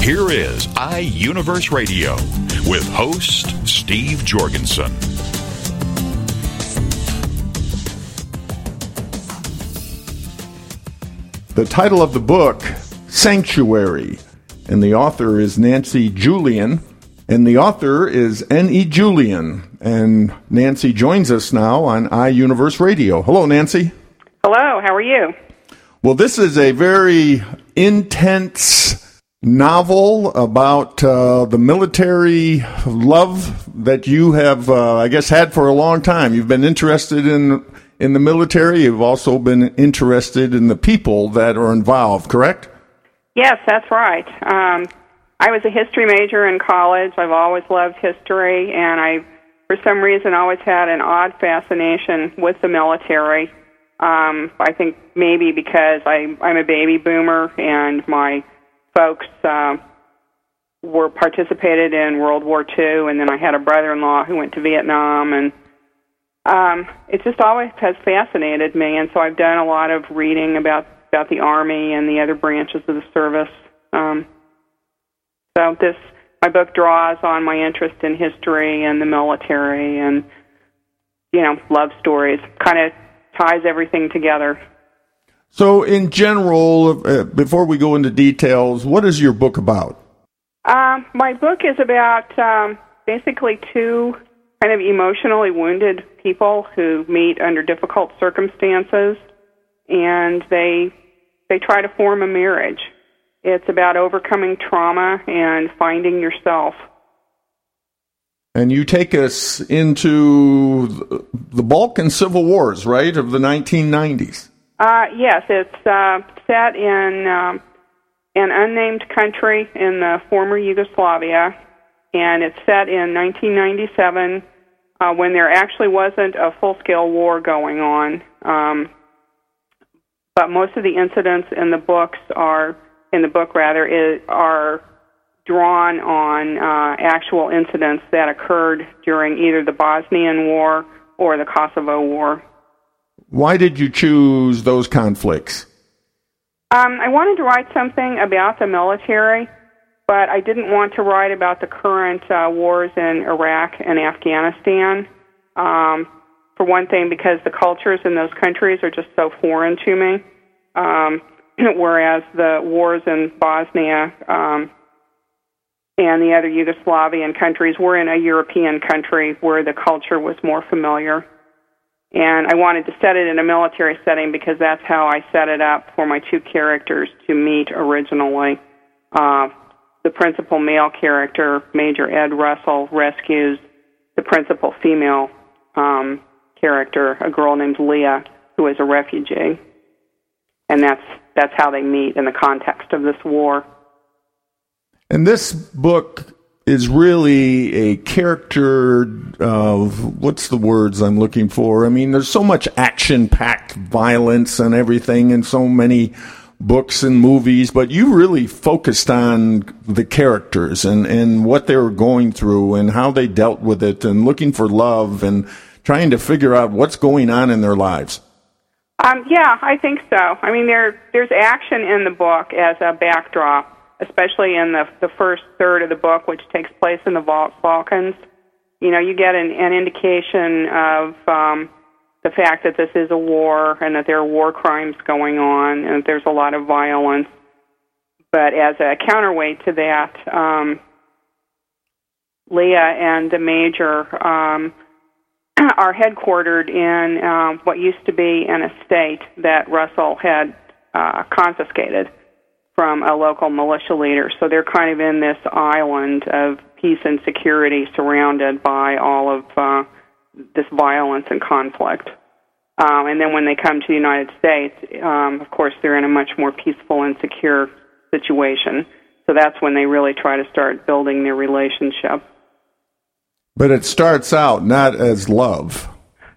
Here is iUniverse Radio with host Steve Jorgensen. The title of the book, Sanctuary, and the author is Nancy Julian, and the author is N.E. Julian. And Nancy joins us now on iUniverse Radio. Hello, Nancy. Hello, how are you? Well, this is a very intense novel about uh, the military love that you have, uh, I guess, had for a long time. You've been interested in in the military. You've also been interested in the people that are involved. Correct? Yes, that's right. Um, I was a history major in college. I've always loved history, and I, for some reason, always had an odd fascination with the military. Um, I think maybe because I, I'm a baby boomer and my folks uh, were participated in World War II, and then I had a brother-in-law who went to Vietnam, and um, it just always has fascinated me. And so I've done a lot of reading about about the Army and the other branches of the service. Um, so this my book draws on my interest in history and the military and you know love stories. Kind of ties everything together. So, in general, uh, before we go into details, what is your book about? Um, my book is about um, basically two kind of emotionally wounded people who meet under difficult circumstances, and they they try to form a marriage. It's about overcoming trauma and finding yourself. And you take us into the Balkan Civil Wars, right, of the 1990s. Uh, yes, it's uh, set in um, an unnamed country in the former Yugoslavia, and it's set in 1997 uh, when there actually wasn't a full-scale war going on. Um, but most of the incidents in the books are in the book rather is, are drawn on uh, actual incidents that occurred during either the Bosnian War or the Kosovo War. Why did you choose those conflicts? Um, I wanted to write something about the military, but I didn't want to write about the current uh, wars in Iraq and Afghanistan. Um, for one thing, because the cultures in those countries are just so foreign to me. Um, whereas the wars in Bosnia um, and the other Yugoslavian countries were in a European country where the culture was more familiar. And I wanted to set it in a military setting because that's how I set it up for my two characters to meet originally. Uh, the principal male character, Major Ed Russell, rescues the principal female um, character, a girl named Leah, who is a refugee. And that's that's how they meet in the context of this war. And this book is really a character of what's the words I'm looking for? I mean, there's so much action packed violence and everything in so many books and movies, but you really focused on the characters and, and what they were going through and how they dealt with it and looking for love and trying to figure out what's going on in their lives. Um, yeah, I think so. I mean, there there's action in the book as a backdrop, especially in the the first third of the book, which takes place in the Balkans. You know, you get an, an indication of um, the fact that this is a war and that there are war crimes going on and that there's a lot of violence. But as a counterweight to that, um, Leah and the major um, are headquartered in um, what used to be an estate that Russell had uh, confiscated from a local militia leader. So they're kind of in this island of peace and security surrounded by all of uh, this violence and conflict. Um, and then when they come to the United States, um, of course, they're in a much more peaceful and secure situation. So that's when they really try to start building their relationship. But it starts out not as love.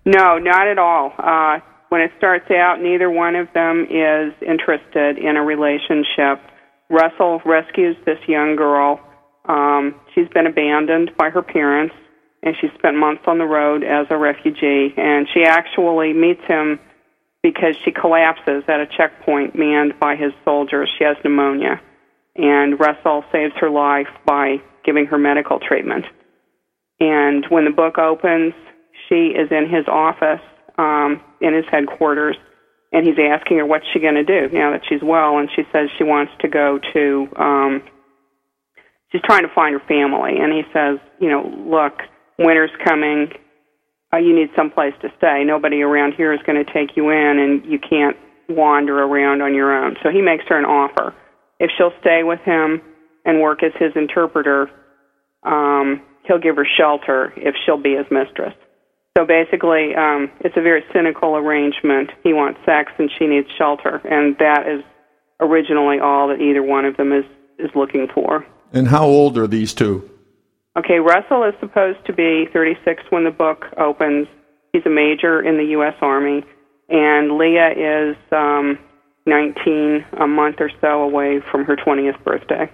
No, not at all. Uh, when it starts out, neither one of them is interested in a relationship. Russell rescues this young girl. Um, she's been abandoned by her parents, and she spent months on the road as a refugee. And she actually meets him because she collapses at a checkpoint manned by his soldiers. She has pneumonia, and Russell saves her life by giving her medical treatment. And when the book opens, she is in his office, um, in his headquarters, and he's asking her what's she going to do now that she's well, and she says she wants to go to. Um, she's trying to find her family, and he says, you know, look, winter's coming. Uh, you need some place to stay. Nobody around here is going to take you in, and you can't wander around on your own. So he makes her an offer. If she'll stay with him and work as his interpreter, um, he'll give her shelter if she'll be his mistress. So basically, um, it's a very cynical arrangement. He wants sex and she needs shelter, and that is originally all that either one of them is is looking for. And how old are these two? Okay, Russell is supposed to be 36 when the book opens. He's a major in the U.S. Army, and Leah is um, 19, a month or so away from her 20th birthday.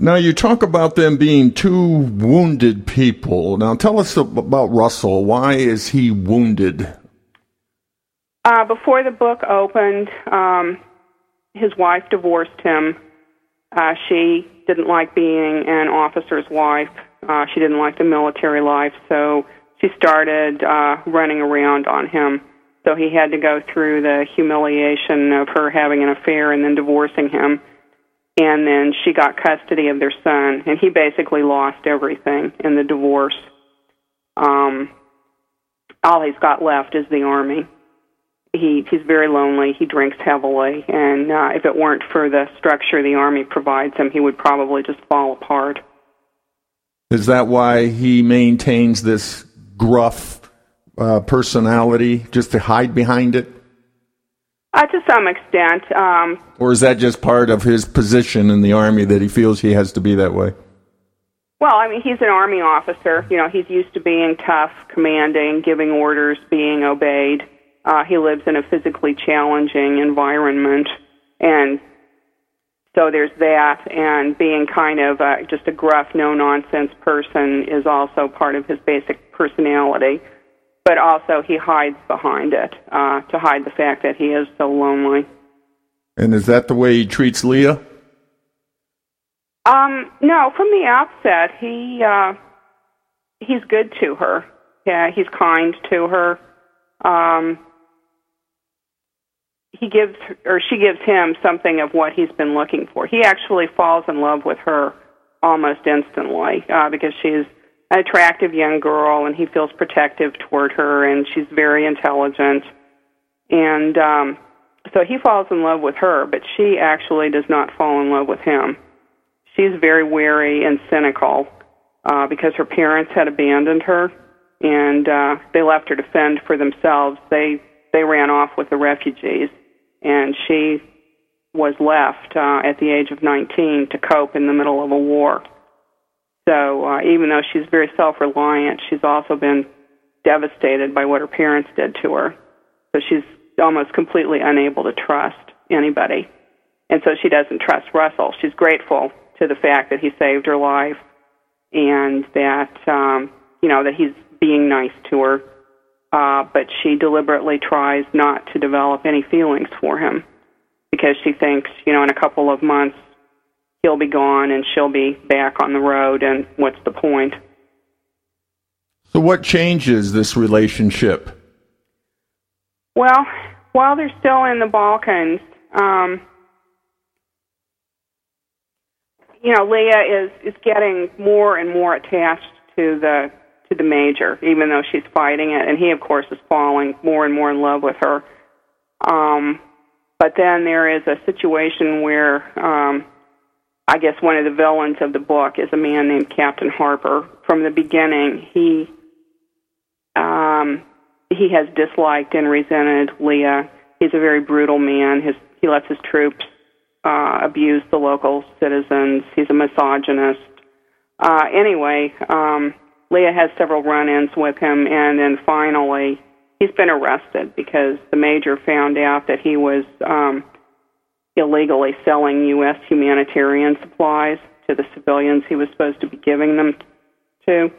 Now, you talk about them being two wounded people. Now, tell us about Russell. Why is he wounded? Uh, before the book opened, um, his wife divorced him. Uh, she didn't like being an officer's wife. Uh, she didn't like the military life, so she started uh, running around on him. So he had to go through the humiliation of her having an affair and then divorcing him and then she got custody of their son, and he basically lost everything in the divorce. Um, all he's got left is the army. He he's very lonely. He drinks heavily, and uh, if it weren't for the structure the army provides him, he would probably just fall apart. Is that why he maintains this gruff uh, personality, just to hide behind it? Uh, to some extent. Um, or is that just part of his position in the Army that he feels he has to be that way? Well, I mean, he's an Army officer. You know, he's used to being tough, commanding, giving orders, being obeyed. Uh, he lives in a physically challenging environment. And so there's that. And being kind of uh, just a gruff, no nonsense person is also part of his basic personality but also he hides behind it uh, to hide the fact that he is so lonely. And is that the way he treats Leah? Um, no, from the outset, he uh, he's good to her. Yeah, he's kind to her. Um, he gives or she gives him something of what he's been looking for. He actually falls in love with her almost instantly uh, because she's an attractive young girl, and he feels protective toward her, and she's very intelligent. And um, so he falls in love with her, but she actually does not fall in love with him. She's very wary and cynical uh, because her parents had abandoned her, and uh, they left her to fend for themselves. They they ran off with the refugees, and she was left uh, at the age of 19 to cope in the middle of a war. So uh, even though she's very self-reliant, she's also been devastated by what her parents did to her. So she's almost completely unable to trust anybody. And so she doesn't trust Russell. She's grateful to the fact that he saved her life and that um, you know that he's being nice to her. Uh, but she deliberately tries not to develop any feelings for him because she thinks, you know, in a couple of months he'll be gone and she'll be back on the road, and what's the point? So, what changes this relationship? Well, while they're still in the Balkans, um, you know, Leah is is getting more and more attached to the to the major, even though she's fighting it, and he, of course, is falling more and more in love with her. Um, but then there is a situation where um, I guess one of the villains of the book is a man named Captain Harper. From the beginning, he um, he has disliked and resented Leah. He's a very brutal man. His he lets his troops uh, abused the local citizens. He's a misogynist. Uh, anyway, um, Leah has several run-ins with him, and then finally, he's been arrested because the major found out that he was um, illegally selling U.S. humanitarian supplies to the civilians he was supposed to be giving them to.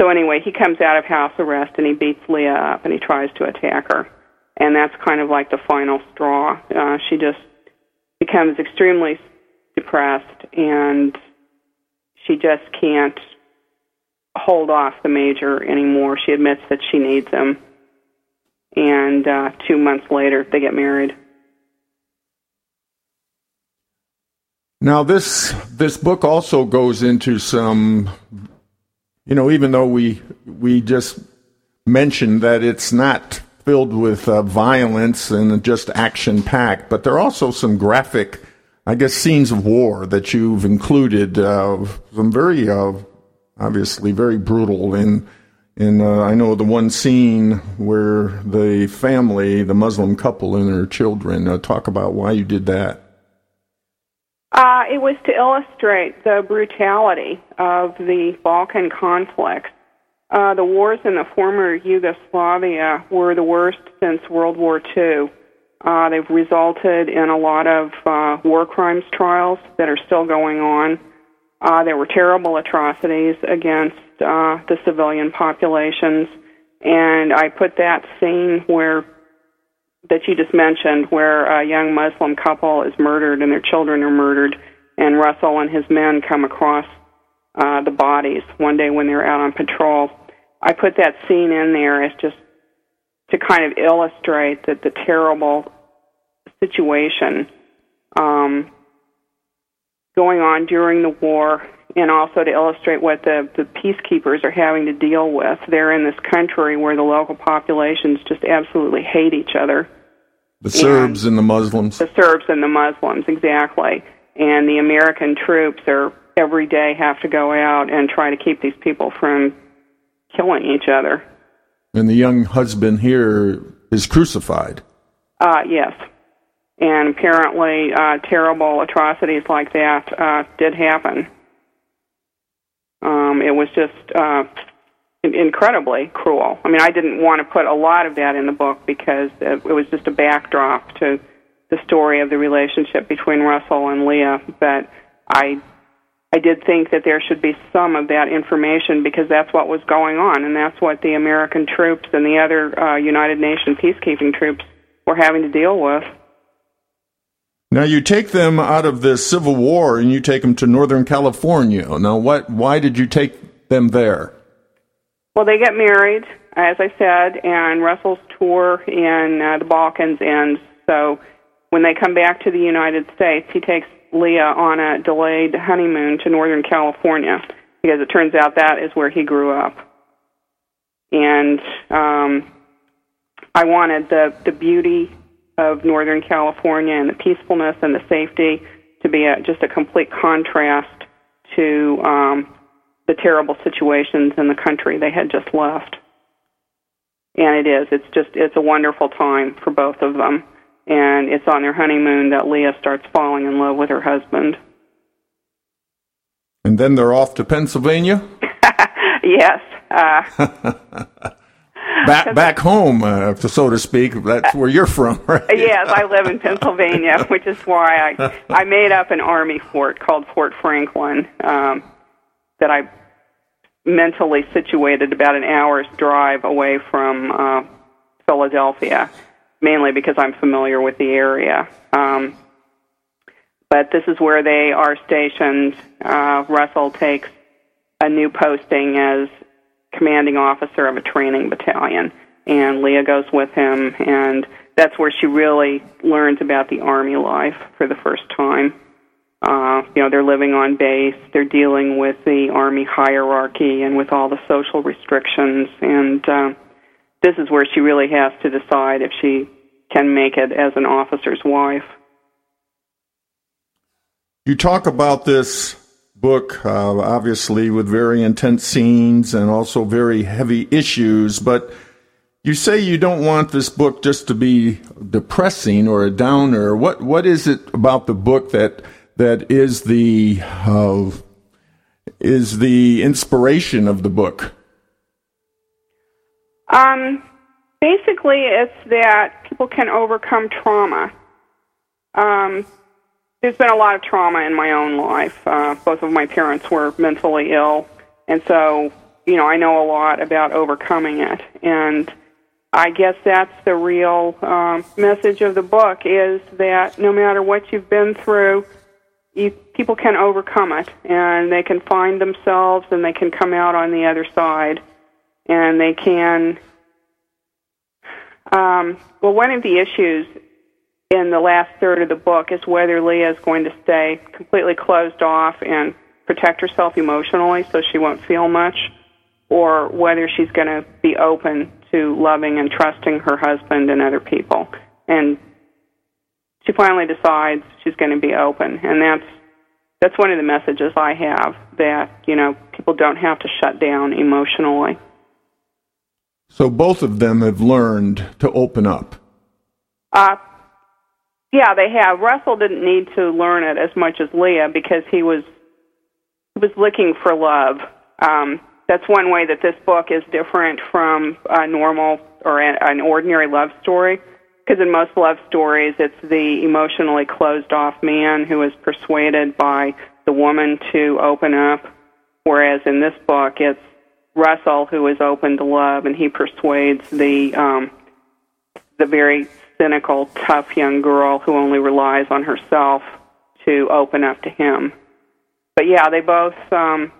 So anyway, he comes out of house arrest and he beats Leah up and he tries to attack her, and that's kind of like the final straw. Uh, she just becomes extremely depressed and she just can't hold off the major anymore. She admits that she needs him, and uh, two months later they get married. Now this this book also goes into some, you know, even though we we just mentioned that it's not filled with uh, violence and just action packed, but there are also some graphic, I guess, scenes of war that you've included. Uh, some very uh, obviously very brutal. In in uh, I know the one scene where the family, the Muslim couple and their children, uh, talk about why you did that. Uh, it was to illustrate the brutality of the Balkan conflict. Uh, the wars in the former Yugoslavia were the worst since World War II. Uh, they've resulted in a lot of uh, war crimes trials that are still going on. Uh, there were terrible atrocities against uh, the civilian populations, and I put that scene where that you just mentioned, where a young Muslim couple is murdered and their children are murdered, and Russell and his men come across uh, the bodies one day when they're out on patrol. I put that scene in there as just to kind of illustrate that the terrible situation um, going on during the war and also to illustrate what the, the peacekeepers are having to deal with. They're in this country where the local populations just absolutely hate each other. The Serbs and, and the Muslims. The Serbs and the Muslims, exactly. And the American troops are every day have to go out and try to keep these people from killing each other. And the young husband here is crucified. Uh, yes. And apparently, uh, terrible atrocities like that uh, did happen. Um, it was just uh, incredibly cruel. I mean, I didn't want to put a lot of that in the book because it, was just a backdrop to the story of the relationship between Russell and Leah. But I, I did think that there should be some of that information because that's what was going on, and that's what the American troops and the other uh, United Nations peacekeeping troops were having to deal with. Now you take them out of the Civil War and you take them to Northern California. Now, what? Why did you take them there? Well, they get married, as I said, and Russell's tour in uh, the Balkans ends. So when they come back to the United States, he takes Leah on a delayed honeymoon to Northern California because it turns out that is where he grew up. And um, I wanted the the beauty of Northern California and the peacefulness and the safety to be a, just a complete contrast to um, the terrible situations in the country they had just left. And it is. It's just it's a wonderful time for both of them. And it's on their honeymoon that Leah starts falling in love with her husband. And then they're off to Pennsylvania? yes. Uh, back back home, uh, so to speak. That's where you're from, right? yes, I live in Pennsylvania, which is why I I made up an army fort called Fort Franklin um, that I mentally situated about an hour's drive away from uh, Philadelphia, mainly because I'm familiar with the area. Um, but this is where they are stationed. Uh, Russell takes a new posting as commanding officer of a training battalion. And Leah goes with him, and that's where she really learns about the Army life for the first time. Uh, you know, they're living on base, they're dealing with the Army hierarchy and with all the social restrictions, and uh, this is where she really has to decide if she can make it as an officer's wife. You talk about this book, uh, obviously with very intense scenes and also very heavy issues. But You say you don't want this book just to be depressing or a downer. What what is it about the book that that is the uh, is the inspiration of the book? Um, basically, it's that people can overcome trauma. Um, there's been a lot of trauma in my own life. Uh, both of my parents were mentally ill, and so you know I know a lot about overcoming it and I guess that's the real um, message of the book is that no matter what you've been through, you, people can overcome it and they can find themselves and they can come out on the other side and they can. Um, well, one of the issues in the last third of the book is whether Leah is going to stay completely closed off and protect herself emotionally so she won't feel much, or whether she's going to be open to loving and trusting her husband and other people. And she finally decides she's going to be open, and that's that's one of the messages I have that you know people don't have to shut down emotionally. So both of them have learned to open up. Uh, yeah, they have. Russell didn't need to learn it as much as Leah because he was he was looking for love. Um, that's one way that this book is different from a normal or an ordinary love story. Because in most love stories, it's the emotionally closed off man who is persuaded by the woman to open up. Whereas in this book, it's Russell who is open to love, and he persuades the um, the very cynical, tough young girl who only relies on herself to open up to him. But yeah, they both um,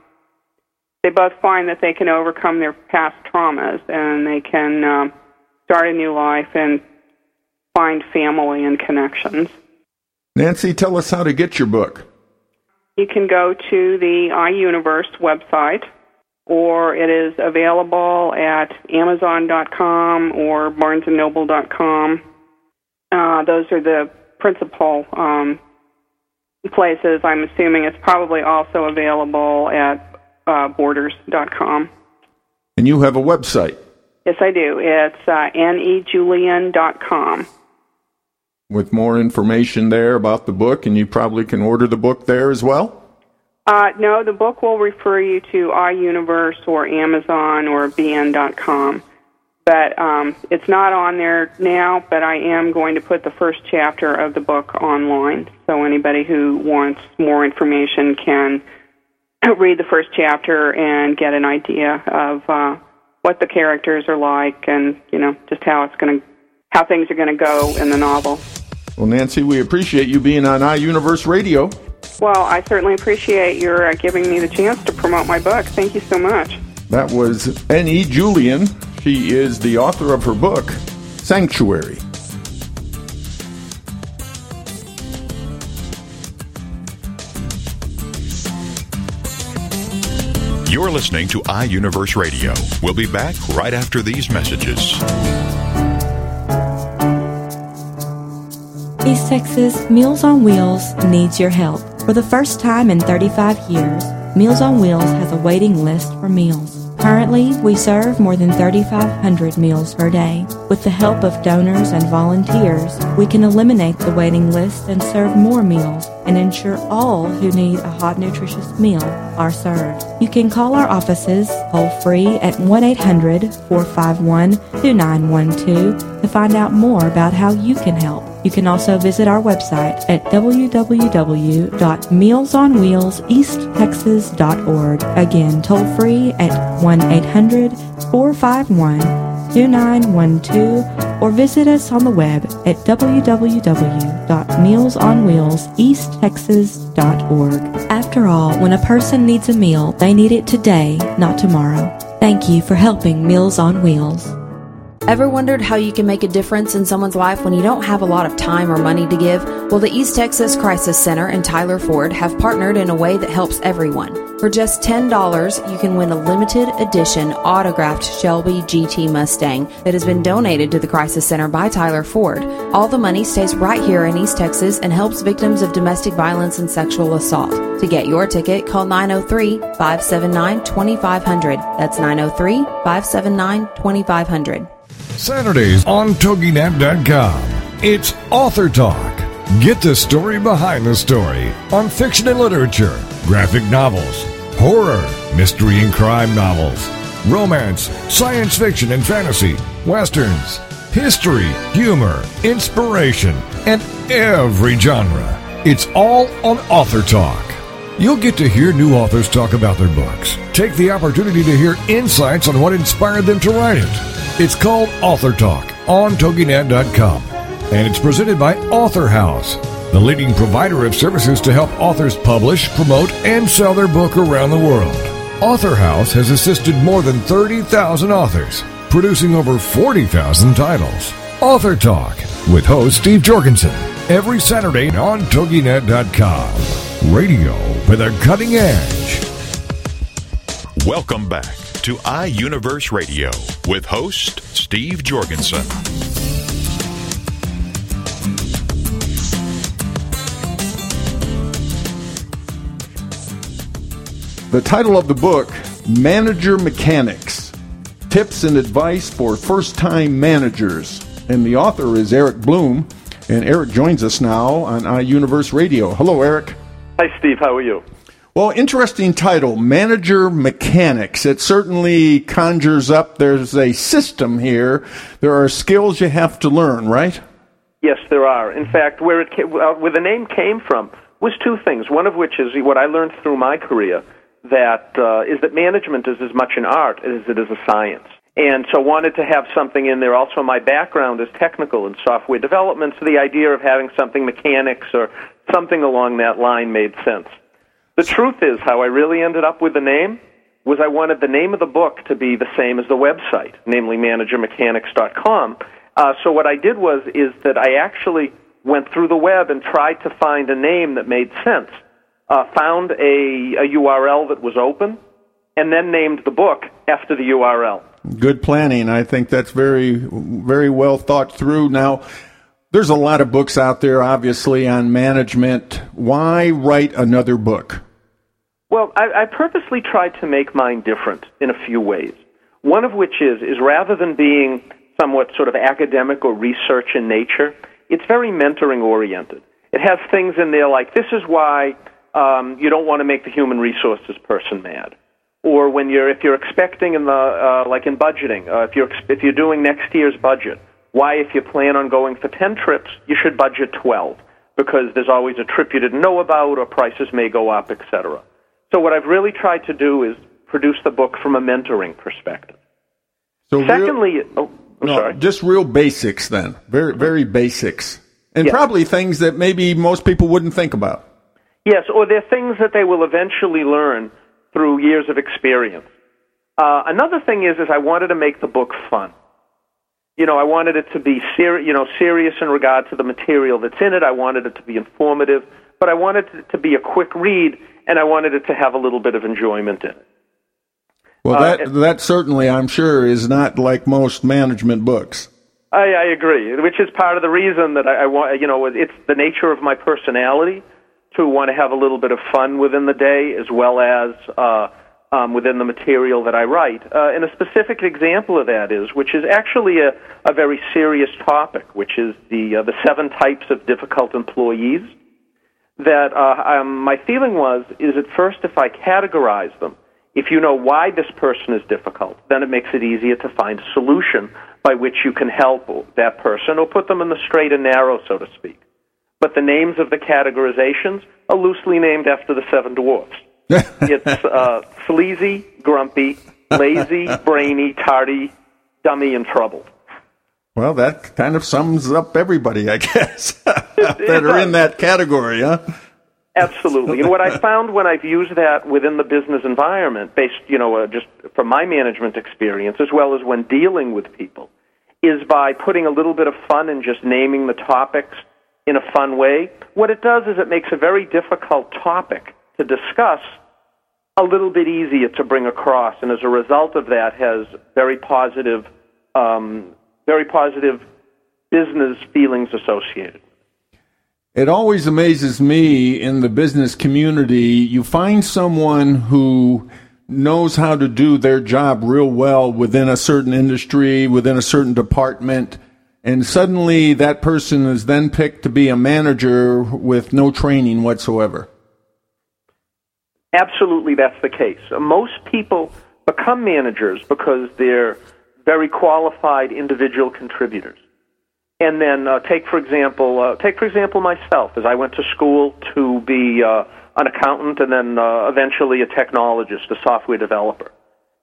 they both find that they can overcome their past traumas and they can um, start a new life and find family and connections. Nancy, tell us how to get your book. You can go to the iUniverse website, or it is available at Amazon.com or BarnesandNoble.com. Uh, those are the principal um, places. I'm assuming it's probably also available at uh, borders.com. And you have a website? Yes, I do. It's uh, nejulian.com. With more information there about the book, and you probably can order the book there as well? Uh, no, the book will refer you to iUniverse or Amazon or BN.com. But um, it's not on there now, but I am going to put the first chapter of the book online. So anybody who wants more information can read the first chapter and get an idea of uh, what the characters are like, and you know just how it's going to how things are going to go in the novel. Well, Nancy, we appreciate you being on iUniverse Radio. Well, I certainly appreciate your uh, giving me the chance to promote my book. Thank you so much. That was N.E. Julian. She is the author of her book, Sanctuary. You're listening to iUniverse Radio. We'll be back right after these messages. Texas Meals on Wheels needs your help. For the first time in 35 years, Meals on Wheels has a waiting list for meals. Currently, we serve more than 3,500 meals per day. With the help of donors and volunteers, we can eliminate the waiting list and serve more meals and ensure all who need a hot, nutritious meal are served. You can call our offices toll free at 1 800 451 2912 to find out more about how you can help. You can also visit our website at www.mealsonwheelseasttexas.org. Again, toll free at 1 800 451 2912 or visit us on the web at www.mealsonwheelseasttexas.org. After all, when a person needs a meal, they need it today, not tomorrow. Thank you for helping Meals on Wheels. Ever wondered how you can make a difference in someone's life when you don't have a lot of time or money to give? Well, the East Texas Crisis Center and Tyler Ford have partnered in a way that helps everyone. For just $10, you can win a limited edition autographed Shelby GT Mustang that has been donated to the Crisis Center by Tyler Ford. All the money stays right here in East Texas and helps victims of domestic violence and sexual assault. To get your ticket, call 903 579 2500. That's 903 579 2500. Saturdays on TogiNet.com. It's Author Talk. Get the story behind the story on fiction and literature, graphic novels, horror, mystery and crime novels, romance, science fiction and fantasy, westerns, history, humor, inspiration, and every genre. It's all on Author Talk. You'll get to hear new authors talk about their books. Take the opportunity to hear insights on what inspired them to write it. It's called Author Talk on TogiNet.com, and it's presented by Author House, the leading provider of services to help authors publish, promote, and sell their book around the world. Author House has assisted more than 30,000 authors, producing over 40,000 titles. Author Talk with host Steve Jorgensen every Saturday on TogiNet.com. Radio with a cutting edge. Welcome back to iUniverse Radio with host Steve Jorgensen. The title of the book, Manager Mechanics Tips and Advice for First Time Managers. And the author is Eric Bloom. And Eric joins us now on iUniverse Radio. Hello, Eric. Hi, Steve. How are you? Well, interesting title, Manager Mechanics. It certainly conjures up there's a system here. There are skills you have to learn, right? Yes, there are. In fact, where it came, where the name came from was two things. One of which is what I learned through my career that uh, is that management is as much an art as it is a science. And so wanted to have something in there. Also, my background is technical and software development, so the idea of having something mechanics or something along that line made sense. The truth is, how I really ended up with the name was I wanted the name of the book to be the same as the website, namely managermechanics.com. Uh, so what I did was is that I actually went through the web and tried to find a name that made sense uh, found a, a URL that was open, and then named the book after the URL. Good planning. I think that's very, very well thought through. Now, there's a lot of books out there, obviously, on management. Why write another book? Well, I, I purposely tried to make mine different in a few ways. One of which is, is rather than being somewhat sort of academic or research in nature, it's very mentoring oriented. It has things in there like this is why um, you don't want to make the human resources person mad. Or when you're, if you're expecting in the, uh, like in budgeting, uh, if you're, if you're doing next year's budget, why, if you plan on going for 10 trips, you should budget 12, because there's always a trip you didn't know about, or prices may go up, etc. So what I've really tried to do is produce the book from a mentoring perspective. So Secondly, real, oh, no, sorry. just real basics then, very, very basics, and Yeah. probably things that maybe most people wouldn't think about. Yes, or they're things that they will eventually learn through years of experience. Uh, another thing is, is I wanted to make the book fun. You know, I wanted it to be ser- you know serious in regard to the material that's in it. I wanted it to be informative, but I wanted it to be a quick read, and I wanted it to have a little bit of enjoyment in it. Well, Uh, that it- that certainly, I'm sure, is not like most management books. I, I agree, which is part of the reason that I, I want. You know, it's the nature of my personality to want to have a little bit of fun within the day, as well as uh, um, within the material that I write. Uh, and a specific example of that is, which is actually a, a very serious topic, which is the uh, the seven types of difficult employees. That uh, um, my feeling was is at first if I categorize them, if you know why this person is difficult, then it makes it easier to find a solution by which you can help that person or put them in the straight and narrow, so to speak. But the names of the categorizations are loosely named after the seven dwarfs. It's uh, sleazy, grumpy, lazy, brainy, tardy, dummy, and troubled. Well, that kind of sums up everybody, I guess, that are in that category, huh? Absolutely. And what I found when I've used that within the business environment, based, you know, uh, just from my management experience, as well as when dealing with people, is by putting a little bit of fun and just naming the topics in a fun way. What it does is it makes a very difficult topic to discuss a little bit easier to bring across, and as a result of that, has very positive, um, very positive business feelings associated. It always amazes me in the business community. You find someone who knows how to do their job real well within a certain industry, within a certain department, and suddenly that person is then picked to be a manager with no training whatsoever. Absolutely, that's the case. Most people become managers because they're very qualified individual contributors. And then uh, take for example, uh, take for example myself, as I went to school to be uh, an accountant and then uh, eventually a technologist, a software developer.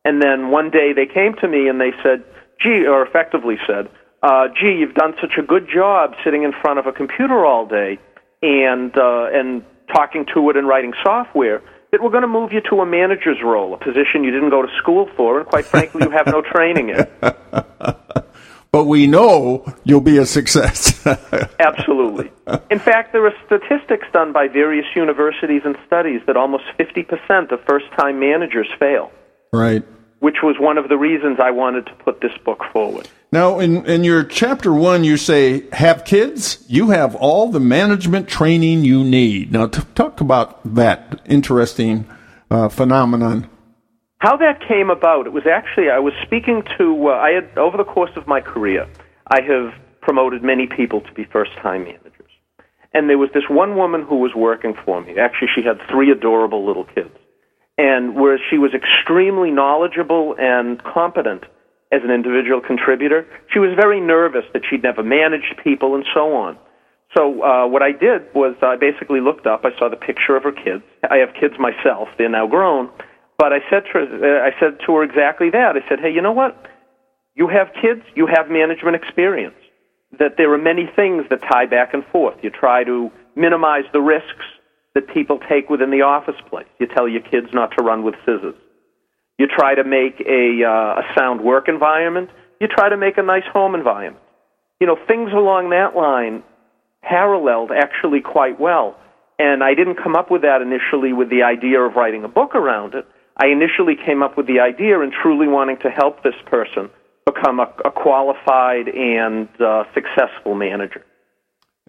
And then one day they came to me and they said, "Gee," or effectively said, uh, "Gee, you've done such a good job sitting in front of a computer all day and uh, and talking to it and writing software." That we're going to move you to a manager's role, a position you didn't go to school for, and quite frankly, you have no training in. but we know you'll be a success. Absolutely. In fact, there are statistics done by various universities and studies that almost 50% of first time managers fail. Right. Which was one of the reasons I wanted to put this book forward. Now, in, in your chapter one, you say, have kids, you have all the management training you need. Now, t- talk about that interesting uh, phenomenon. How that came about, it was actually, I was speaking to, uh, I had, over the course of my career, I have promoted many people to be first time managers. And there was this one woman who was working for me. Actually, she had three adorable little kids. And whereas she was extremely knowledgeable and competent as an individual contributor, she was very nervous that she'd never managed people and so on. So uh, what I did was I basically looked up. I saw the picture of her kids. I have kids myself; they're now grown. But I said to her, uh, I said to her exactly that. I said, "Hey, you know what? You have kids. You have management experience. That there are many things that tie back and forth. You try to minimize the risks that people take within the office place. You tell your kids not to run with scissors. You try to make a, uh, a sound work environment. You try to make a nice home environment. You know, things along that line paralleled actually quite well. And I didn't come up with that initially with the idea of writing a book around it. I initially came up with the idea and truly wanting to help this person become a, a qualified and uh, successful manager.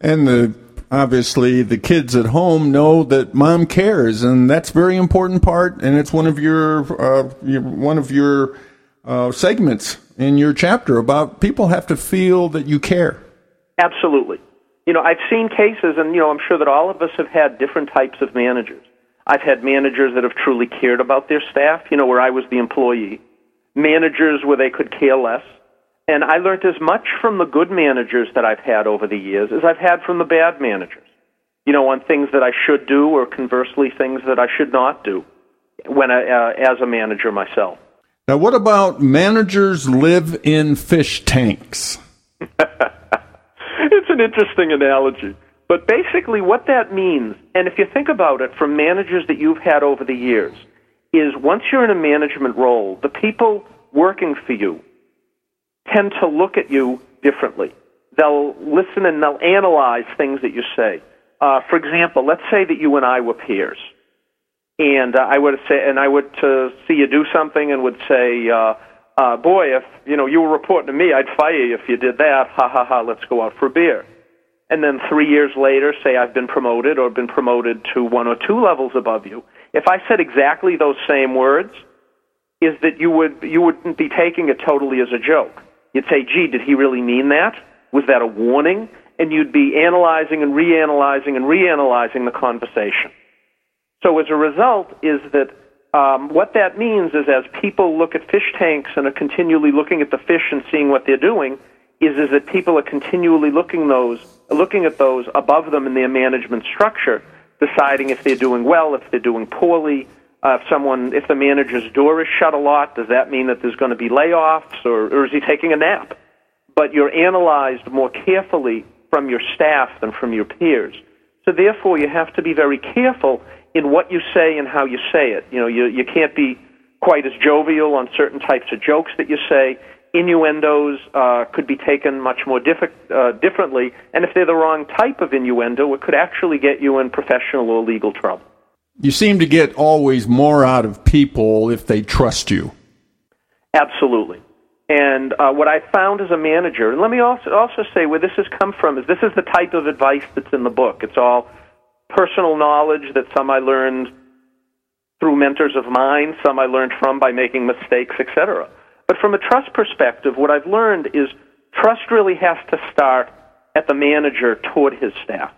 And the obviously the kids at home know that mom cares, and that's a very important part. And it's one of your, uh, your one of your uh, segments in your chapter about people have to feel that you care. Absolutely. You know, I've seen cases, and you know, I'm sure that all of us have had different types of managers. I've had managers that have truly cared about their staff, you know, where I was the employee, managers where they could care less. And I learned as much from the good managers that I've had over the years as I've had from the bad managers. You know, on things that I should do or conversely things that I should not do when I, uh, as a manager myself. Now, what about managers live in fish tanks? it's an interesting analogy. But basically, what that means, and if you think about it from managers that you've had over the years, is once you're in a management role, the people working for you tend to look at you differently. They'll listen and they'll analyze things that you say. Uh, for example, let's say that you and I were peers, and uh, I would say, and I would uh, see you do something and would say, uh, uh, "Boy, if you know you were reporting to me, I'd fire you if you did that." Ha ha ha! Let's go out for a beer. And then three years later, say I've been promoted or been promoted to one or two levels above you. If I said exactly those same words, is that you would you wouldn't be taking it totally as a joke. You'd say, gee, did he really mean that? Was that a warning? And you'd be analyzing and reanalyzing and reanalyzing the conversation. So as a result, is that um, what that means is as people look at fish tanks and are continually looking at the fish and seeing what they're doing, is is that people are continually looking those looking at those above them in their management structure, deciding if they're doing well, if they're doing poorly, uh, if someone, if the manager's door is shut a lot, does that mean that there's going to be layoffs, or, or is he taking a nap? But you're analyzed more carefully from your staff than from your peers. So therefore, you have to be very careful in what you say and how you say it. You know, you you can't be quite as jovial on certain types of jokes that you say. Innuendos uh, could be taken much more diffi- uh, differently, and if they're the wrong type of innuendo, it could actually get you in professional or legal trouble. You seem to get always more out of people if they trust you. Absolutely. And uh, what I found as a manager, and let me also also say where this has come from is this is the type of advice that's in the book. It's all personal knowledge that some I learned through mentors of mine, some I learned from by making mistakes, etc. But from a trust perspective, what I've learned is trust really has to start at the manager toward his staff.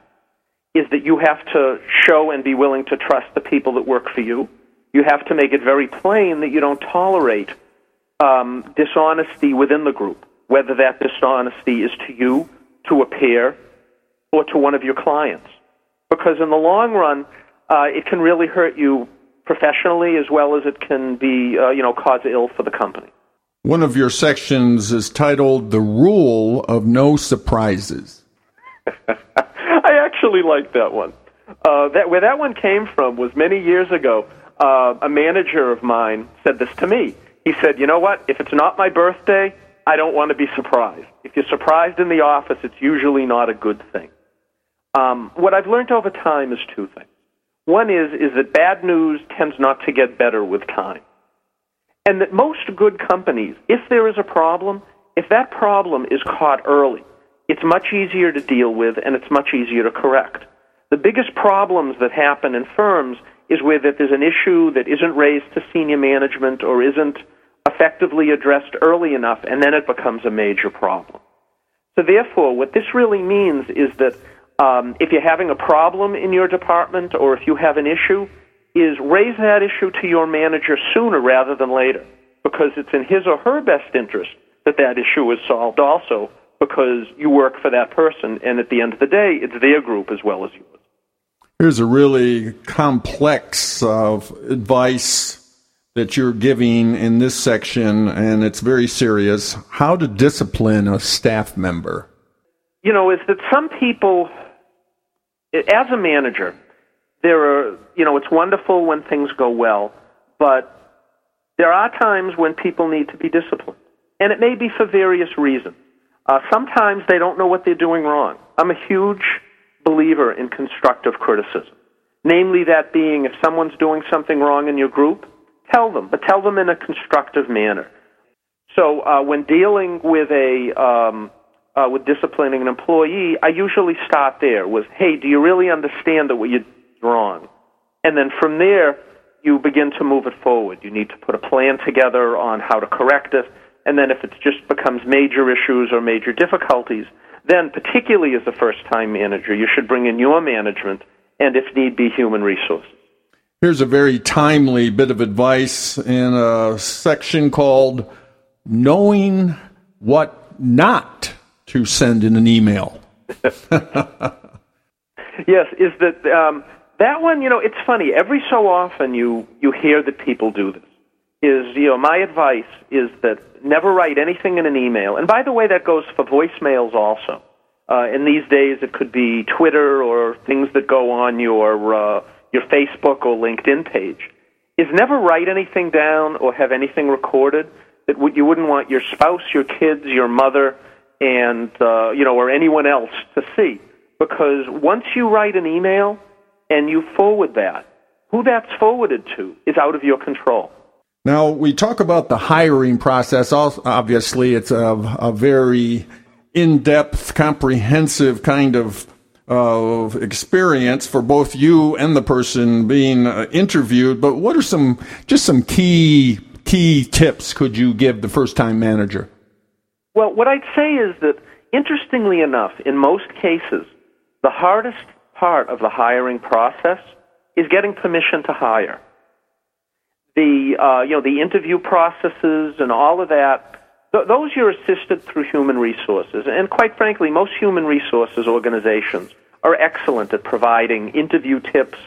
Is that you have to show and be willing to trust the people that work for you. You have to make it very plain that you don't tolerate um, dishonesty within the group, whether that dishonesty is to you, to a peer, or to one of your clients. Because in the long run, uh, it can really hurt you professionally as well as it can be, uh, you know, cause ill for the company. One of your sections is titled The Rule of No Surprises. Actually like that one. Uh, that, where that one came from was many years ago. Uh, a manager of mine said this to me. He said, You know what? If it's not my birthday, I don't want to be surprised. If you're surprised in the office, it's usually not a good thing. Um, what I've learned over time is two things. One is is that bad news tends not to get better with time, and that most good companies, if there is a problem, if that problem is caught early, it's much easier to deal with and it's much easier to correct. The biggest problems that happen in firms is where that there's an issue that isn't raised to senior management or isn't effectively addressed early enough, and then it becomes a major problem. So, therefore, what this really means is that um, if you're having a problem in your department or if you have an issue, is raise that issue to your manager sooner rather than later, because it's in his or her best interest that that issue is solved also, because you work for that person, and at the end of the day, it's their group as well as yours. Here's a really complex of advice that you're giving in this section, and it's very serious. How to discipline a staff member. You know, is that some people, as a manager, there are, you know, it's wonderful when things go well, but there are times when people need to be disciplined. And it may be for various reasons. Uh, sometimes they don't know what they're doing wrong. I'm a huge believer in constructive criticism. Namely, that being if someone's doing something wrong in your group, tell them, but tell them in a constructive manner. So uh, when dealing with a um, uh, with disciplining an employee, I usually start there with, "Hey, do you really understand that what you're wrong?" And then from there, you begin to move it forward. You need to put a plan together on how to correct it, and then if it just becomes major issues or major difficulties, then particularly as a first-time manager, you should bring in your management and, if need be, human resources. Here's a very timely bit of advice in a section called Knowing What Not to Send in an Email. yes, is that um, that one, you know, it's funny. Every so often you, you hear that people do this. Is, you know, my advice is that never write anything in an email. And by the way, that goes for voicemails also. Uh, in these days, it could be Twitter or things that go on your uh, your Facebook or LinkedIn page, is never write anything down or have anything recorded that you wouldn't want your spouse, your kids, your mother, and uh, you know, or anyone else to see. Because once you write an email and you forward that, who that's forwarded to is out of your control. Now we talk about the hiring process. Obviously, it's a, a very in-depth, comprehensive kind of of experience for both you and the person being uh, interviewed. But what are some just some key key tips could you give the first time manager? Well, what I'd say is that interestingly enough, in most cases, the hardest part of the hiring process is getting permission to hire. The uh, you know the interview processes and all of that th- those you're assisted through human resources. And quite frankly, most human resources organizations are excellent at providing interview tips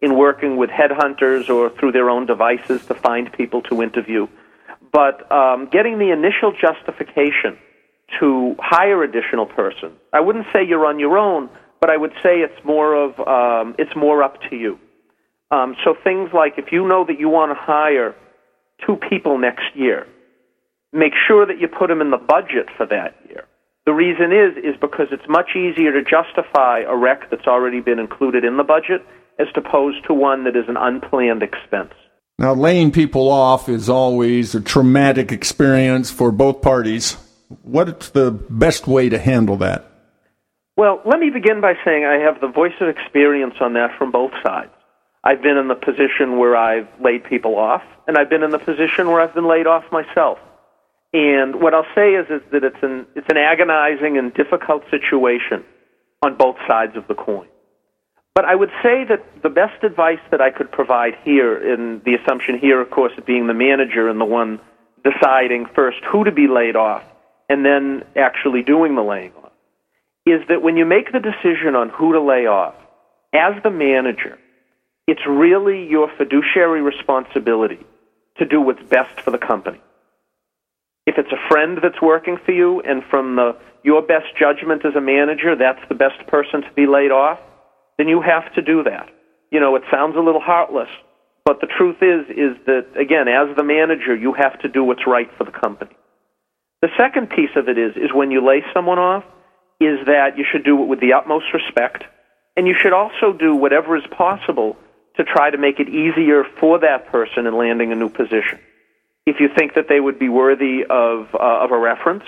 in working with headhunters or through their own devices to find people to interview. But um, getting the initial justification to hire additional person, I wouldn't say you're on your own, but I would say it's more of um, it's more up to you. Um, so things like if you know that you want to hire two people next year, make sure that you put them in the budget for that year. The reason is is because it's much easier to justify a rec that's already been included in the budget as opposed to one that is an unplanned expense. Now, laying people off is always a traumatic experience for both parties. What's the best way to handle that? Well, let me begin by saying I have the voice of experience on that from both sides. I've been in the position where I've laid people off, and I've been in the position where I've been laid off myself. And what I'll say is, is that it's an, it's an agonizing and difficult situation on both sides of the coin. But I would say that the best advice that I could provide here, in the assumption here, of course, being the manager and the one deciding first who to be laid off and then actually doing the laying off, is that when you make the decision on who to lay off, as the manager, it's really your fiduciary responsibility to do what's best for the company. If it's a friend that's working for you, and from the, your best judgment as a manager, that's the best person to be laid off, then you have to do that. You know, it sounds a little heartless, but the truth is, is that again, as the manager, you have to do what's right for the company. The second piece of it is, is when you lay someone off, is that you should do it with the utmost respect, and you should also do whatever is possible to try to make it easier for that person in landing a new position. If you think that they would be worthy of, uh, of a reference,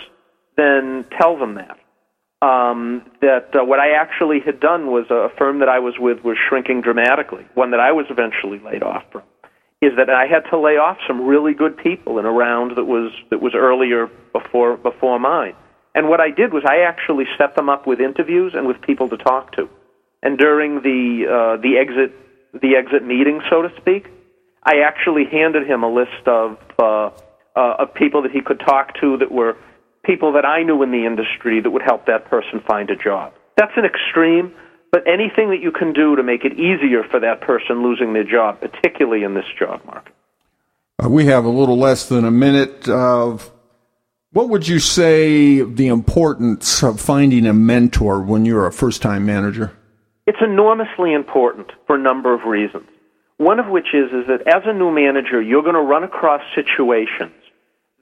then tell them that. Um, that uh, what I actually had done was a firm that I was with was shrinking dramatically, one that I was eventually laid off from. Is that I had to lay off some really good people in a round that was that was earlier before before mine. And what I did was I actually set them up with interviews and with people to talk to. And during the uh, the exit the exit meeting, so to speak, I actually handed him a list of uh, uh, of people that he could talk to that were people that I knew in the industry that would help that person find a job. That's an extreme, but anything that you can do to make it easier for that person losing their job, particularly in this job market. Uh, we have a little less than a minute of. What would you say the importance of finding a mentor when you're a first time manager? It's enormously important for a number of reasons. One of which is, is that as a new manager, you're going to run across situations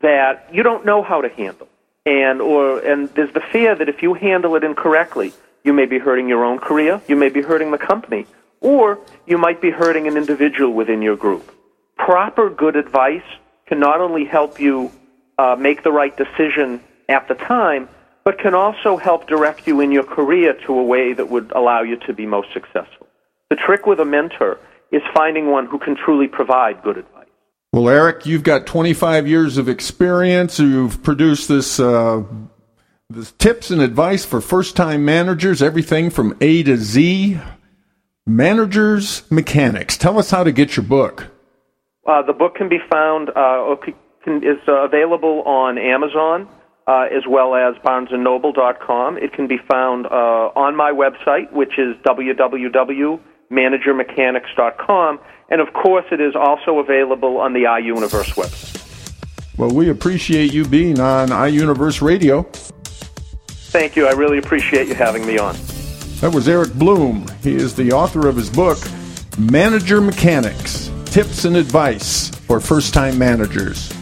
that you don't know how to handle. And, or, and there's the fear that if you handle it incorrectly, you may be hurting your own career, you may be hurting the company, or you might be hurting an individual within your group. Proper good advice can not only help you uh, make the right decision at the time, but can also help direct you in your career to a way that would allow you to be most successful. The trick with a mentor is finding one who can truly provide good advice. Well, Eric, you've got 25 years of experience. You've produced this, uh, this tips and advice for first-time managers, everything from A to Z. Managers Mechanics. Tell us how to get your book. Uh, the book can be found uh, can, is uh, available on Amazon uh, as well as BarnesandNoble.com. It can be found uh, on my website, which is www.managermechanics.com, and of course, it is also available on the iUniverse website. Well, we appreciate you being on iUniverse Radio. Thank you. I really appreciate you having me on. That was Eric Bloom. He is the author of his book, Manager Mechanics Tips and Advice for First Time Managers.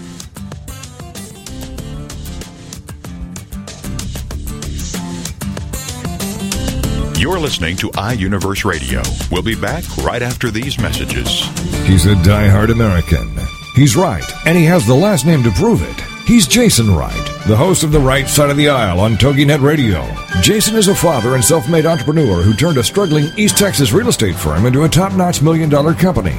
You're listening to iUniverse Radio. We'll be back right after these messages. He's a die-hard American. He's right, and he has the last name to prove it. He's Jason Wright, the host of The Right Side of the Aisle on TogiNet Radio. Jason is a father and self made entrepreneur who turned a struggling East Texas real estate firm into a top notch million dollar company.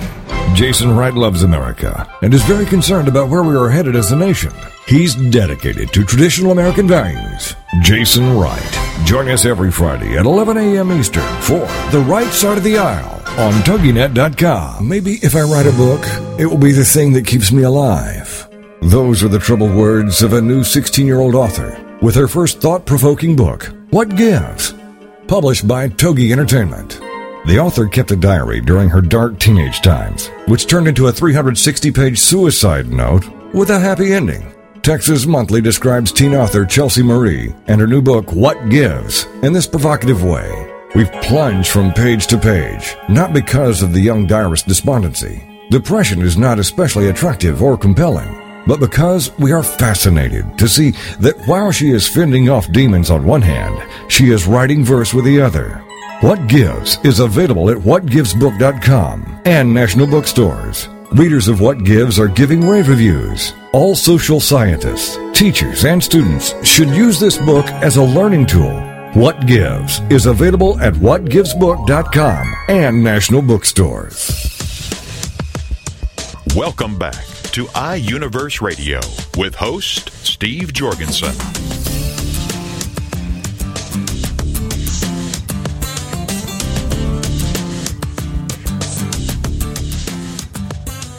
Jason Wright loves America and is very concerned about where we are headed as a nation. He's dedicated to traditional American values. Jason Wright. Join us every Friday at 11 a.m. Eastern for The Right Side of the Aisle on TogiNet.com. Maybe if I write a book, it will be the thing that keeps me alive. Those are the troubled words of a new 16 year old author with her first thought provoking book, What Gives? Published by Togi Entertainment. The author kept a diary during her dark teenage times, which turned into a 360 page suicide note with a happy ending. Texas Monthly describes teen author Chelsea Marie and her new book, What Gives, in this provocative way. We've plunged from page to page, not because of the young diarist's despondency. Depression is not especially attractive or compelling, but because we are fascinated to see that while she is fending off demons on one hand, she is writing verse with the other. What Gives is available at whatgivesbook.com and national bookstores. Readers of What Gives are giving rave reviews. All social scientists, teachers, and students should use this book as a learning tool What Gives is available at whatgivesbook.com and national bookstores. Welcome back to iUniverse Radio with host Steve Jorgensen.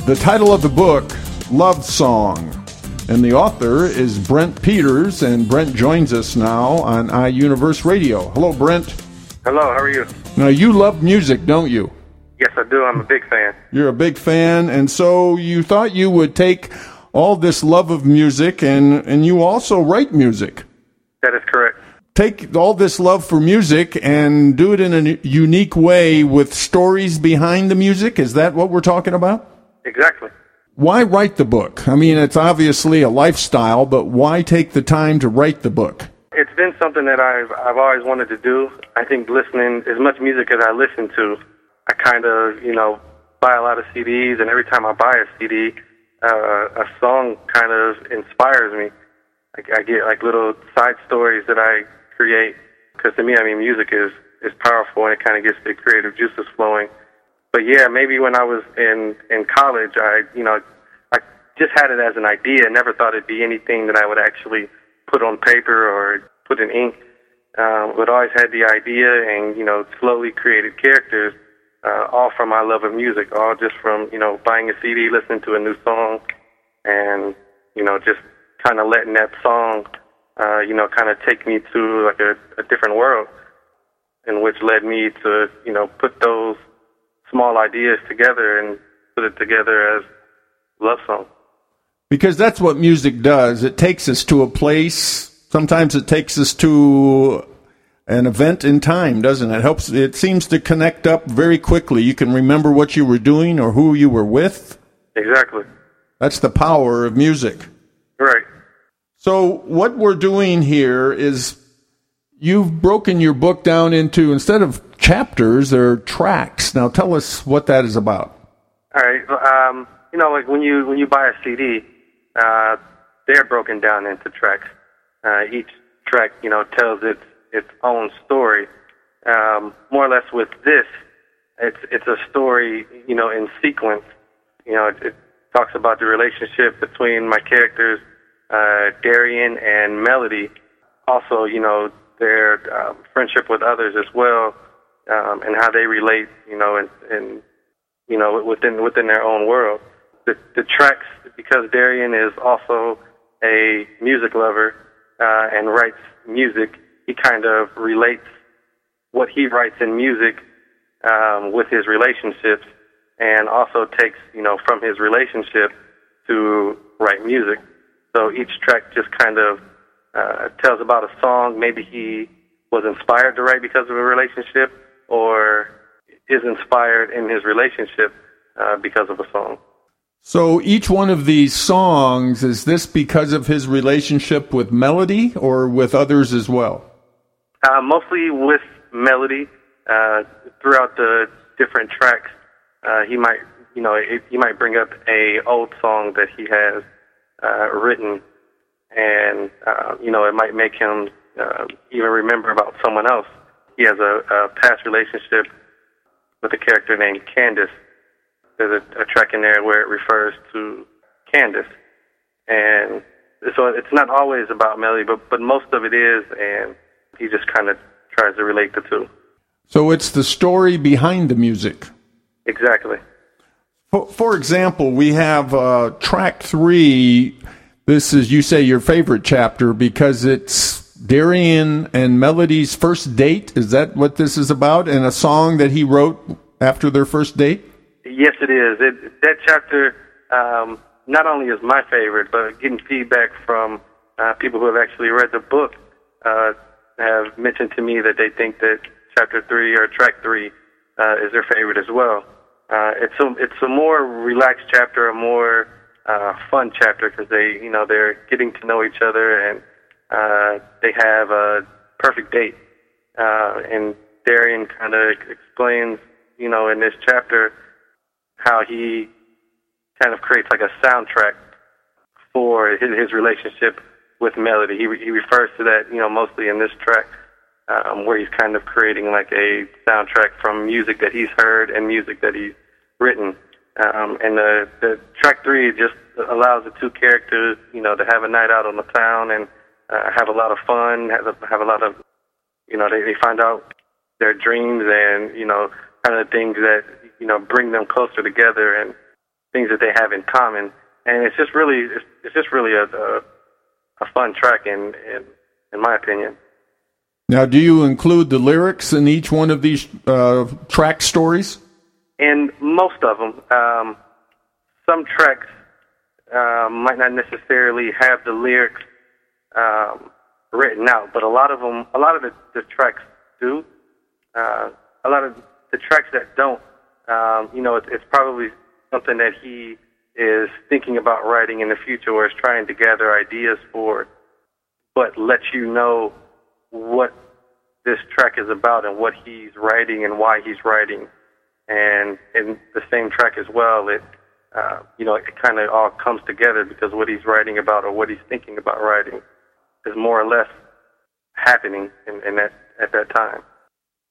The title of the book, Love Song, and the author is Brent Peters, and Brent joins us now on iUniverse Radio. Hello, Brent. Hello, how are you? Now, you love music, don't you? Yes, I do. I'm a big fan. You're a big fan, and so you thought you would take all this love of music, and, and you also write music. That is correct. Take all this love for music and do it in a unique way with stories behind the music. Is that what we're talking about? Exactly. Why write the book? I mean, it's obviously a lifestyle, but why take the time to write the book? It's been something that I've I've always wanted to do. I think listening as much music as I listen to, I kind of you know buy a lot of CDs, and every time I buy a CD, uh, a song kind of inspires me. I, I get like little side stories that I create because to me, I mean, music is is powerful and it kind of gets the creative juices flowing but yeah, maybe when I was in in college, I you know I just had it as an idea. Never thought it'd be anything that I would actually put on paper or put in ink. Um, but always had the idea, and you know, slowly created characters, uh, all from my love of music, all just from you know buying a CD, listening to a new song, and you know just kind of letting that song, uh, you know, kind of take me to like a, a different world, and which led me to you know put those small ideas together and put it together as love song. Because that's what music does. It takes us to a place. Sometimes it takes us to an event in time, doesn't it? it? Helps. It seems to connect up very quickly. You can remember what you were doing or who you were with. Exactly. That's the power of music. Right. So what we're doing here is you've broken your book down into instead of chapters, they're tracks. Now tell us what that is about. All right. Um, you know, like when you when you buy a CD, uh, they're broken down into tracks. Uh, each track, you know, tells its its own story. Um, more or less with this, it's it's a story, you know, in sequence. You know, it, it talks about the relationship between my characters, uh, Darian and Melody. Also, you know, their um, friendship with others as well, um, and how they relate, you know, and, and you know within within their own world. The the tracks because Darian is also a music lover uh, and writes music. He kind of relates what he writes in music um, with his relationships, and also takes you know from his relationship to write music. So each track just kind of uh, tells about a song maybe he was inspired to write because of a relationship, or is inspired in his relationship uh, because of a song. So each one of these songs is this because of his relationship with Melody or with others as well? Uh, mostly with Melody. Uh, throughout the different tracks, uh, he might, you know, it, he might bring up a old song that he has uh, written, and uh, you know, it might make him uh, even remember about someone else. He has a, a past relationship with a character named Candace. There's a, a track in there where it refers to Candace, and so it's not always about Melody, but but most of it is, and he just kind of tries to relate the two. So it's the story behind the music. Exactly. For, for example, we have uh, track three. This is, you say, your favorite chapter because it's Darian and Melody's first date. Is that what this is about? And a song that he wrote after their first date? Yes, it is. It, that chapter um, not only is my favorite, but getting feedback from uh, people who have actually read the book uh, have mentioned to me that they think that chapter three or track three uh, is their favorite as well. Uh, it's a it's a more relaxed chapter, a more uh, fun chapter because they you know they're getting to know each other and uh, they have a perfect date. Uh, and Darian kind of explains, you know, in this chapter how he kind of creates like a soundtrack for his, his relationship with Melody. He, he refers to that, you know, mostly in this track. um, where he's kind of creating like a soundtrack from music that he's heard and music that he's written. Um, and the, the track three just allows the two characters, you know, to have a night out on the town and uh, have a lot of fun, have a, have a lot of, you know, they, they find out their dreams and, you know, kind of things that, you know, bring them closer together and things that they have in common. And it's just really, it's, it's just really a, a, a fun track in, in, in my opinion. Now, do you include the lyrics in each one of these uh, track stories? In most of them, um, some tracks uh, might not necessarily have the lyrics um, written out, but a lot of them, a lot of the, the tracks do. Uh, a lot of the tracks that don't, um, you know, it, it's probably something that he is thinking about writing in the future, or is trying to gather ideas for, but lets you know what this track is about and what he's writing and why he's writing. And in the same track as well, it uh, you know it kind of all comes together because what he's writing about or what he's thinking about writing is more or less happening in, in that at that time.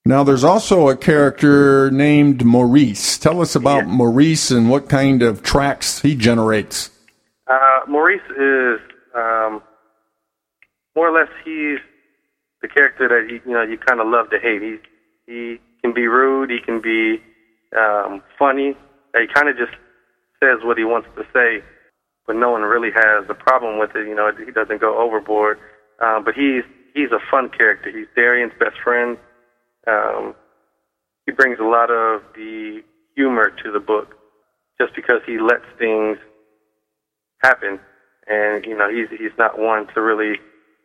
Now, there's also a character named Maurice. Tell us about yeah. Maurice and what kind of tracks he generates. Uh, Maurice is um, more or less he's the character that you, you know you kind of love to hate. He he can be rude. He can be um, funny. He kind of just says what he wants to say, but no one really has a problem with it. You know, he doesn't go overboard. Uh, but he's he's a fun character. He's Darian's best friend. Um, he brings a lot of the humor to the book, just because he lets things happen, and you know he's he's not one to really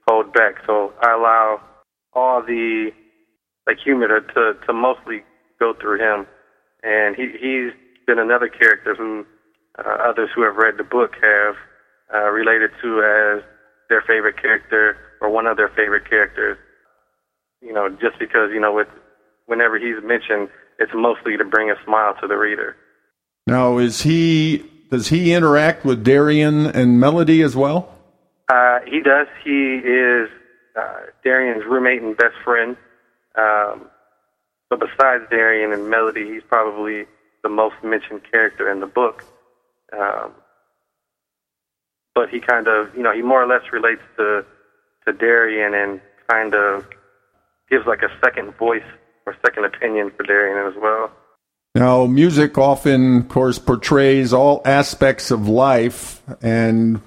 hold back. So I allow all the like humor to, to, to mostly go through him. And he, he's been another character who uh, others who have read the book have uh, related to as their favorite character or one of their favorite characters. You know, just because, you know, with, whenever he's mentioned, it's mostly to bring a smile to the reader. Now, is he, does he interact with Darian and Melody as well? Uh, he does. He is uh, Darian's roommate and best friend. Um, but besides Darian and Melody, he's probably the most mentioned character in the book. Um, but he kind of, you know, he more or less relates to to Darian and kind of gives like a second voice or second opinion for Darian as well. Now, music often, of course, portrays all aspects of life, and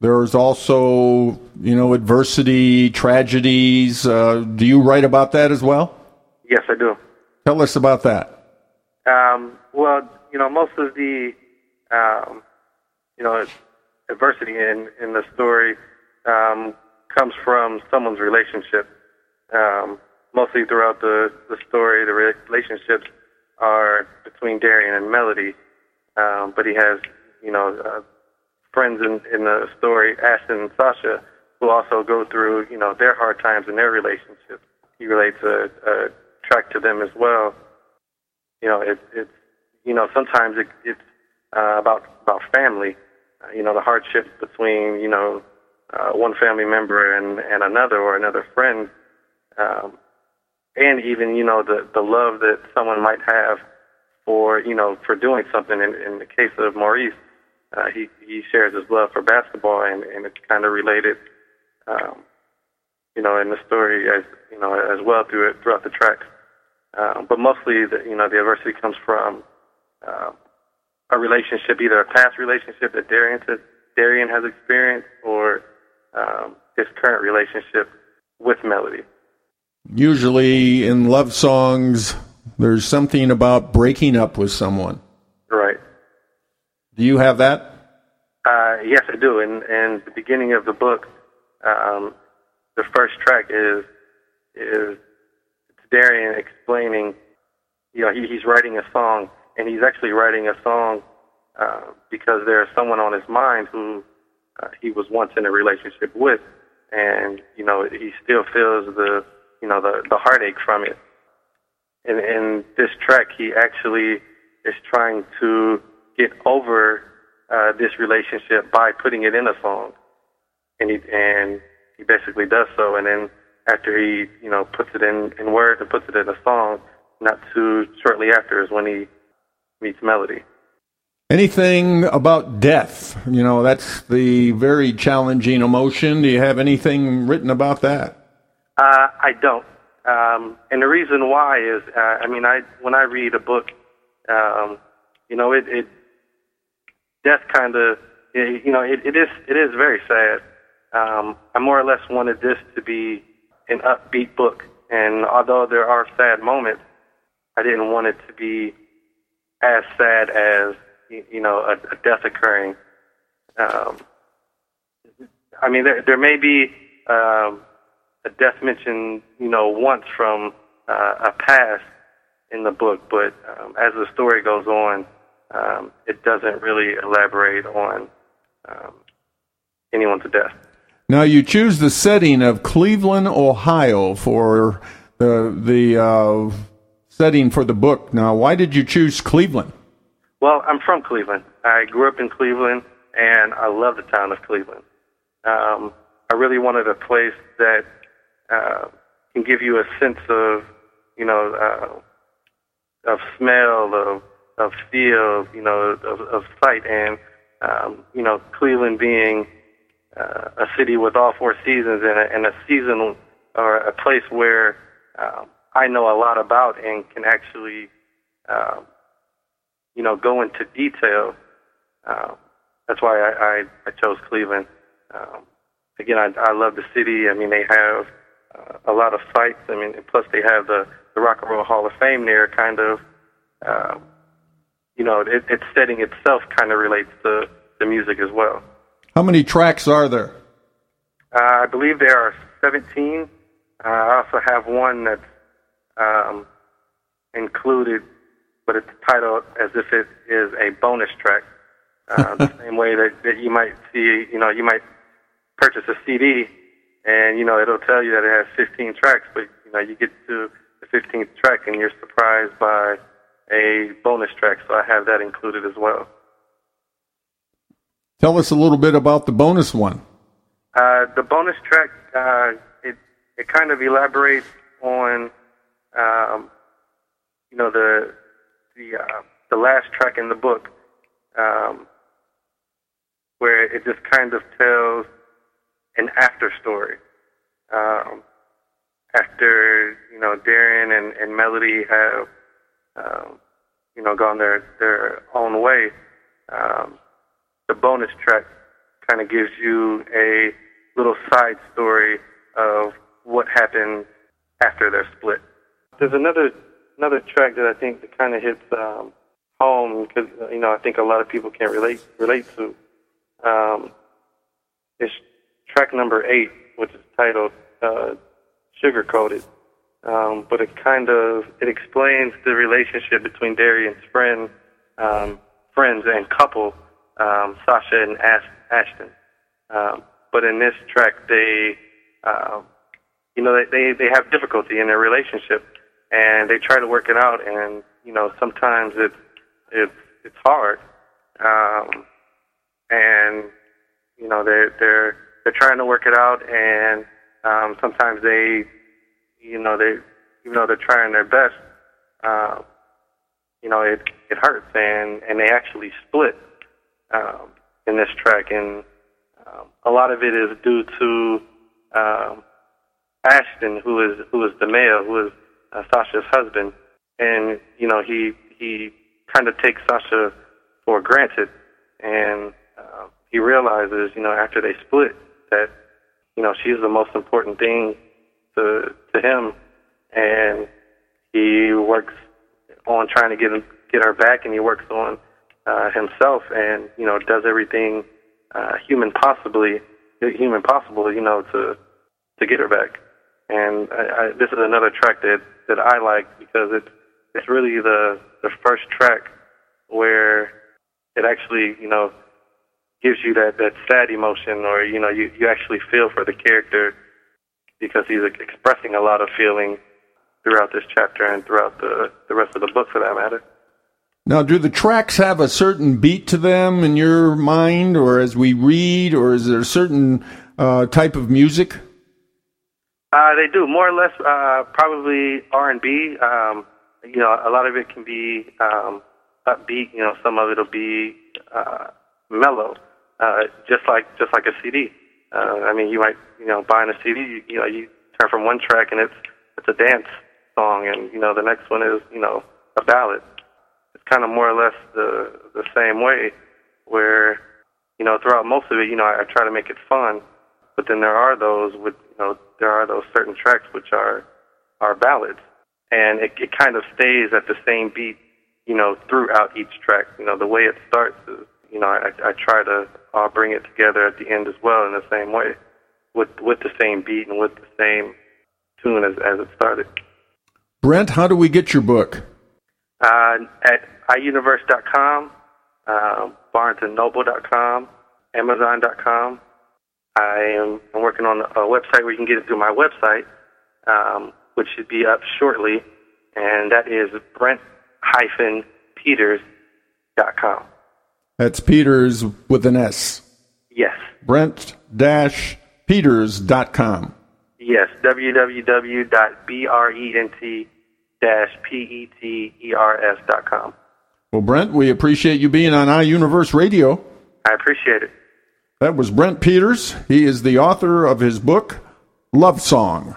there's also, you know, adversity, tragedies. Uh, do you write about that as well? Yes, I do. Tell us about that. Um, well, you know, most of the, um, you know, adversity in in the story um, comes from someone's relationship. Um, mostly throughout the the story, the relationships are between Darian and Melody, um, but he has, you know. Uh, friends in, in the story, Ashton and Sasha, who also go through, you know, their hard times in their relationship. He relates a, a track to them as well. You know, it, it's, you know, sometimes it, it's uh, about about family. Uh, you know, the hardships between, you know, uh, one family member and and another or another friend, um, and even you know the the love that someone might have for you know for doing something. In, in the case of Maurice, uh, he he shares his love for basketball, and and it's kind of related, um, you know, in the story as you know as well through it throughout the tracks. Um, but mostly, the, you know, the adversity comes from uh, a relationship, either a past relationship that Darian to, Darian has experienced, or um, his current relationship with Melody. Usually, in love songs, there's something about breaking up with someone. Right. Do you have that? Uh, yes, I do. In, in the beginning of the book, um, the first track is is Darian explaining. You know, he, he's writing a song, and he's actually writing a song uh, because there's someone on his mind who uh, he was once in a relationship with, and you know, he still feels the you know the the heartache from it. And in this track, he actually is trying to get over uh, this relationship by putting it in a song, and he and he basically does so. And then after he, you know, puts it in, in words and puts it in a song. Not too shortly after is when he meets Melody. Anything about death? You know, that's the very challenging emotion. Do you have anything written about that? Uh, I don't. Um, and the reason why is, uh, I mean, I when I read a book, um, you know, it, it death kind of, you know, it, it is it is very sad. Um, I more or less wanted this to be an upbeat book, and although there are sad moments, I didn't want it to be as sad as you know a, a death occurring. Um, I mean, there there may be um, a death mentioned, you know, once from uh, a past in the book, but um, as the story goes on, um, it doesn't really elaborate on um, anyone's death. Now you choose the setting of Cleveland, Ohio, for the the uh, setting for the book. Now, why did you choose Cleveland? Well, I'm from Cleveland. I grew up in Cleveland, and I love the town of Cleveland. Um, I really wanted a place that uh, can give you a sense of, you know, uh, of smell, of of feel, you know, of, of sight, and um, you know, Cleveland being uh, a city with all four seasons and a, and a season or a place where um, I know a lot about and can actually, um, you know, go into detail. Um, that's why I, I, I chose Cleveland. Um, again, I, I love the city. I mean, they have a lot of sites. I mean, plus they have the, the Rock and Roll Hall of Fame there, kind of. Uh, you know, it, its setting itself kind of relates to the music as well. How many tracks are there? Uh, I believe there are 17. Uh, I also have one that's um, included, but it's titled as if it is a bonus track. Uh, the same way that, that you might see, you know, you might purchase a CD and, you know, it'll tell you that it has 15 tracks, but, you know, you get to the 15th track and you're surprised by a bonus track. So I have that included as well. Tell us a little bit about the bonus one. Uh, the bonus track, uh, it, it kind of elaborates on, um, you know, the, the, uh, the last track in the book, um, where it just kind of tells an after story. Um, after you know Darian and, and Melody have um, you know gone their their own way, um, the bonus track kind of gives you a little side story of what happened after their split. There's another another track that I think that kind of hits um, home because you know I think a lot of people can't relate relate to. Um, it's track number eight, which is titled uh, "Sugar Coated." Um, but it kind of it explains the relationship between Darian's friend, um, friends and couple, um, Sasha and Ash- Ashton. Um, but in this track, they, uh, you know, they, they they have difficulty in their relationship, and they try to work it out, and you know, sometimes it's it's it's hard, um, and you know, they're they're they're trying to work it out, and um, sometimes they, you know, they even though they're trying their best, uh, you know, it it hurts, and and they actually split um, in this track, and um, a lot of it is due to um, Ashton, who is who is the male, who is uh, Sasha's husband, and you know he he kind of takes Sasha for granted, and uh, he realizes, you know, after they split, that you know she's the most important thing to to him, and he works on trying to get him, get her back, and he works on uh, himself, and you know does everything uh, human possibly human possible, you know, to to get her back. And I, I, this is another track that that I like because it's it's really the the first track where it actually you know gives you that that sad emotion, or you know, you you actually feel for the character because he's expressing a lot of feeling throughout this chapter and throughout the the rest of the book, for that matter. Now, do the tracks have a certain beat to them in your mind, or as we read, or is there a certain uh, type of music? Uh, they do more or less, uh, probably R and B. Um, you know, a lot of it can be um, upbeat. You know, some of it'll be uh, mellow, uh, just like just like a CD. Uh, I mean, you might you know buying a CD, you, you know, you turn from one track and it's it's a dance song, and you know the next one is you know a ballad. It's kind of more or less the the same way, where you know throughout most of it, you know, I, I try to make it fun, but then there are those with you know there are those certain tracks which are are ballads, and it, it kind of stays at the same beat, you know, throughout each track. You know, the way it starts is you know I, I try to uh, bring it together at the end as well in the same way, with with the same beat and with the same tune as as it started. Brent, how do we get your book? Uh, at iuniverse.com, uh, barnesandnoble.com, amazon.com. I am I'm working on a website where you can get it through my website, um, which should be up shortly, and that is brent-peters.com. That's Peters with an S. Yes. Brent-Peters.com. Yes, www.brent-peters.com. Well, Brent, we appreciate you being on iUniverse Radio. I appreciate it. That was Brent Peters. He is the author of his book, Love Song.